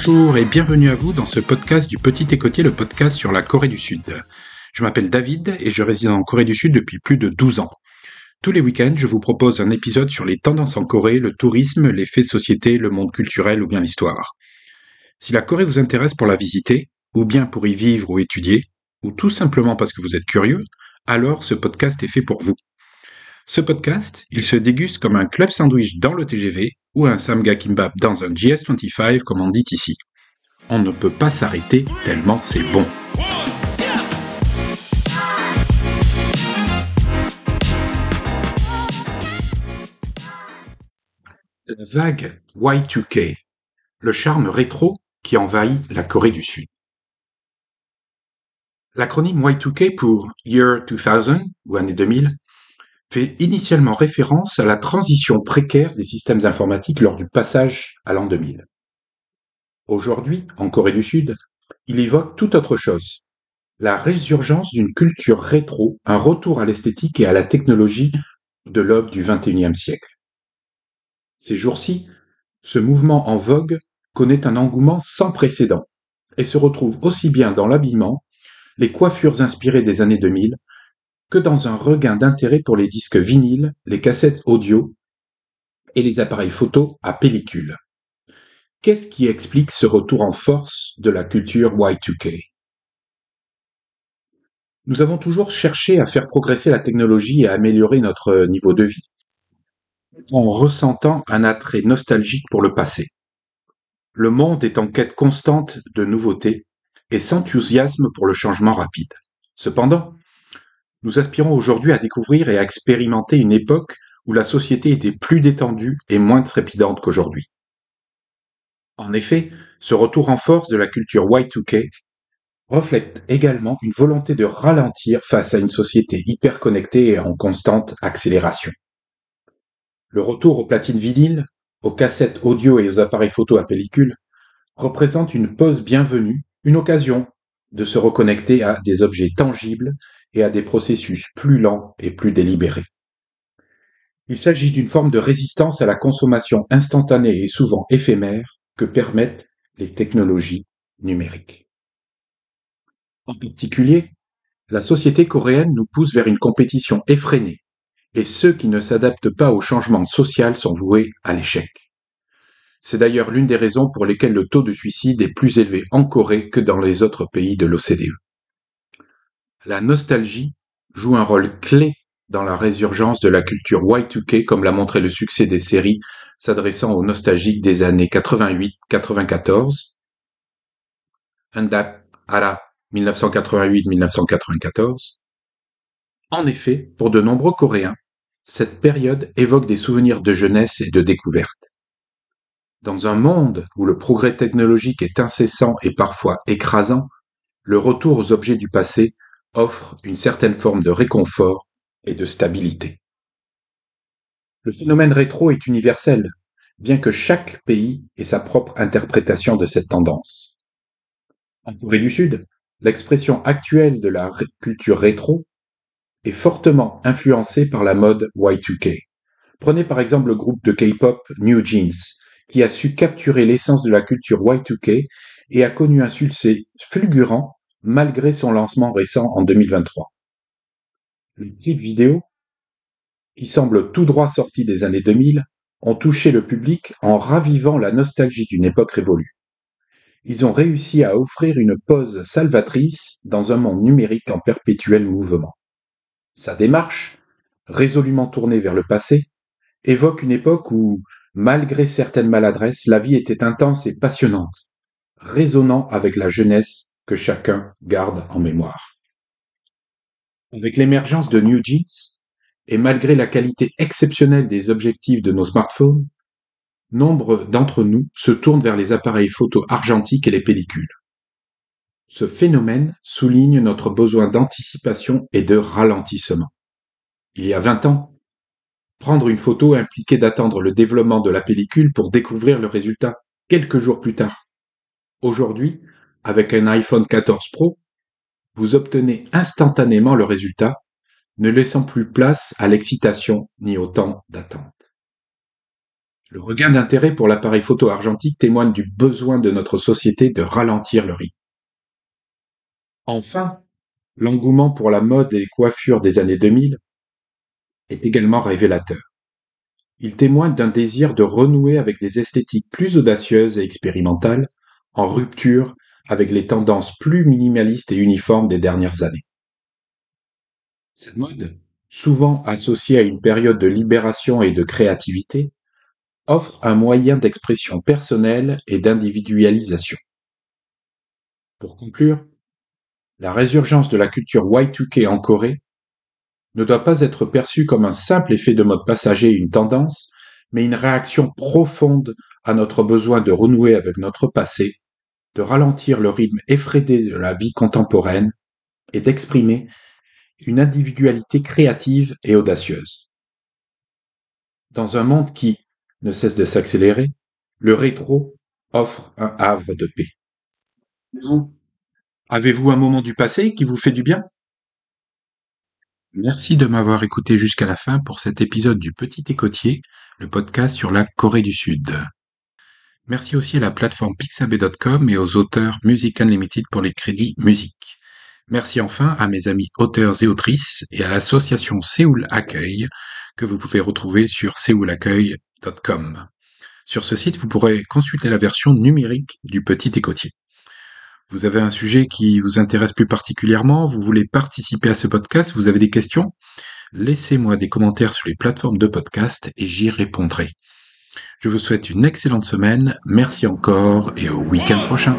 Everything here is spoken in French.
Bonjour et bienvenue à vous dans ce podcast du Petit Écotier, le podcast sur la Corée du Sud. Je m'appelle David et je réside en Corée du Sud depuis plus de 12 ans. Tous les week-ends, je vous propose un épisode sur les tendances en Corée, le tourisme, les faits de société, le monde culturel ou bien l'histoire. Si la Corée vous intéresse pour la visiter, ou bien pour y vivre ou étudier, ou tout simplement parce que vous êtes curieux, alors ce podcast est fait pour vous. Ce podcast, il se déguste comme un club sandwich dans le TGV ou un samga kimbap dans un GS25 comme on dit ici. On ne peut pas s'arrêter tellement c'est bon. La vague Y2K, le charme rétro qui envahit la Corée du Sud. L'acronyme Y2K pour Year 2000 ou année 2000 fait initialement référence à la transition précaire des systèmes informatiques lors du passage à l'an 2000. Aujourd'hui, en Corée du Sud, il évoque tout autre chose. La résurgence d'une culture rétro, un retour à l'esthétique et à la technologie de l'aube du XXIe siècle. Ces jours-ci, ce mouvement en vogue connaît un engouement sans précédent et se retrouve aussi bien dans l'habillement, les coiffures inspirées des années 2000 que dans un regain d'intérêt pour les disques vinyles, les cassettes audio et les appareils photo à pellicule. Qu'est-ce qui explique ce retour en force de la culture Y2K Nous avons toujours cherché à faire progresser la technologie et à améliorer notre niveau de vie, en ressentant un attrait nostalgique pour le passé. Le monde est en quête constante de nouveautés et s'enthousiasme pour le changement rapide. Cependant, nous aspirons aujourd'hui à découvrir et à expérimenter une époque où la société était plus détendue et moins trépidante qu'aujourd'hui. En effet, ce retour en force de la culture Y2K reflète également une volonté de ralentir face à une société hyper connectée et en constante accélération. Le retour aux platines vinyles, aux cassettes audio et aux appareils photo à pellicule représente une pause bienvenue, une occasion de se reconnecter à des objets tangibles et à des processus plus lents et plus délibérés. Il s'agit d'une forme de résistance à la consommation instantanée et souvent éphémère que permettent les technologies numériques. En particulier, la société coréenne nous pousse vers une compétition effrénée, et ceux qui ne s'adaptent pas au changement social sont voués à l'échec. C'est d'ailleurs l'une des raisons pour lesquelles le taux de suicide est plus élevé en Corée que dans les autres pays de l'OCDE. La nostalgie joue un rôle clé dans la résurgence de la culture Y2K comme l'a montré le succès des séries s'adressant aux nostalgiques des années 88-94, Undap Ara 1988-1994. En effet, pour de nombreux Coréens, cette période évoque des souvenirs de jeunesse et de découverte. Dans un monde où le progrès technologique est incessant et parfois écrasant, le retour aux objets du passé offre une certaine forme de réconfort et de stabilité. Le phénomène rétro est universel, bien que chaque pays ait sa propre interprétation de cette tendance. En Corée du Sud, l'expression actuelle de la culture rétro est fortement influencée par la mode Y2K. Prenez par exemple le groupe de K-pop New Jeans, qui a su capturer l'essence de la culture Y2K et a connu un succès fulgurant malgré son lancement récent en 2023. Les clips vidéo, qui semblent tout droit sortis des années 2000, ont touché le public en ravivant la nostalgie d'une époque révolue. Ils ont réussi à offrir une pause salvatrice dans un monde numérique en perpétuel mouvement. Sa démarche, résolument tournée vers le passé, évoque une époque où, malgré certaines maladresses, la vie était intense et passionnante, résonnant avec la jeunesse que chacun garde en mémoire. Avec l'émergence de New Jeans, et malgré la qualité exceptionnelle des objectifs de nos smartphones, nombre d'entre nous se tournent vers les appareils photo argentiques et les pellicules. Ce phénomène souligne notre besoin d'anticipation et de ralentissement. Il y a 20 ans, prendre une photo impliquait d'attendre le développement de la pellicule pour découvrir le résultat quelques jours plus tard. Aujourd'hui, avec un iPhone 14 Pro, vous obtenez instantanément le résultat, ne laissant plus place à l'excitation ni au temps d'attente. Le regain d'intérêt pour l'appareil photo argentique témoigne du besoin de notre société de ralentir le rythme. Enfin, l'engouement pour la mode et les coiffures des années 2000 est également révélateur. Il témoigne d'un désir de renouer avec des esthétiques plus audacieuses et expérimentales, en rupture avec les tendances plus minimalistes et uniformes des dernières années. Cette mode, souvent associée à une période de libération et de créativité, offre un moyen d'expression personnelle et d'individualisation. Pour conclure, la résurgence de la culture Y2K en Corée ne doit pas être perçue comme un simple effet de mode passager et une tendance, mais une réaction profonde à notre besoin de renouer avec notre passé, de ralentir le rythme effréné de la vie contemporaine et d'exprimer une individualité créative et audacieuse. Dans un monde qui, ne cesse de s'accélérer, le rétro offre un havre de paix. Vous, avez-vous un moment du passé qui vous fait du bien? Merci de m'avoir écouté jusqu'à la fin pour cet épisode du Petit Écotier, le podcast sur la Corée du Sud. Merci aussi à la plateforme pixabay.com et aux auteurs Music Unlimited pour les crédits musique. Merci enfin à mes amis auteurs et autrices et à l'association Séoul Accueil que vous pouvez retrouver sur séoulaccueil.com. Sur ce site, vous pourrez consulter la version numérique du Petit Écotier. Vous avez un sujet qui vous intéresse plus particulièrement, vous voulez participer à ce podcast, vous avez des questions Laissez-moi des commentaires sur les plateformes de podcast et j'y répondrai. Je vous souhaite une excellente semaine, merci encore et au week-end prochain.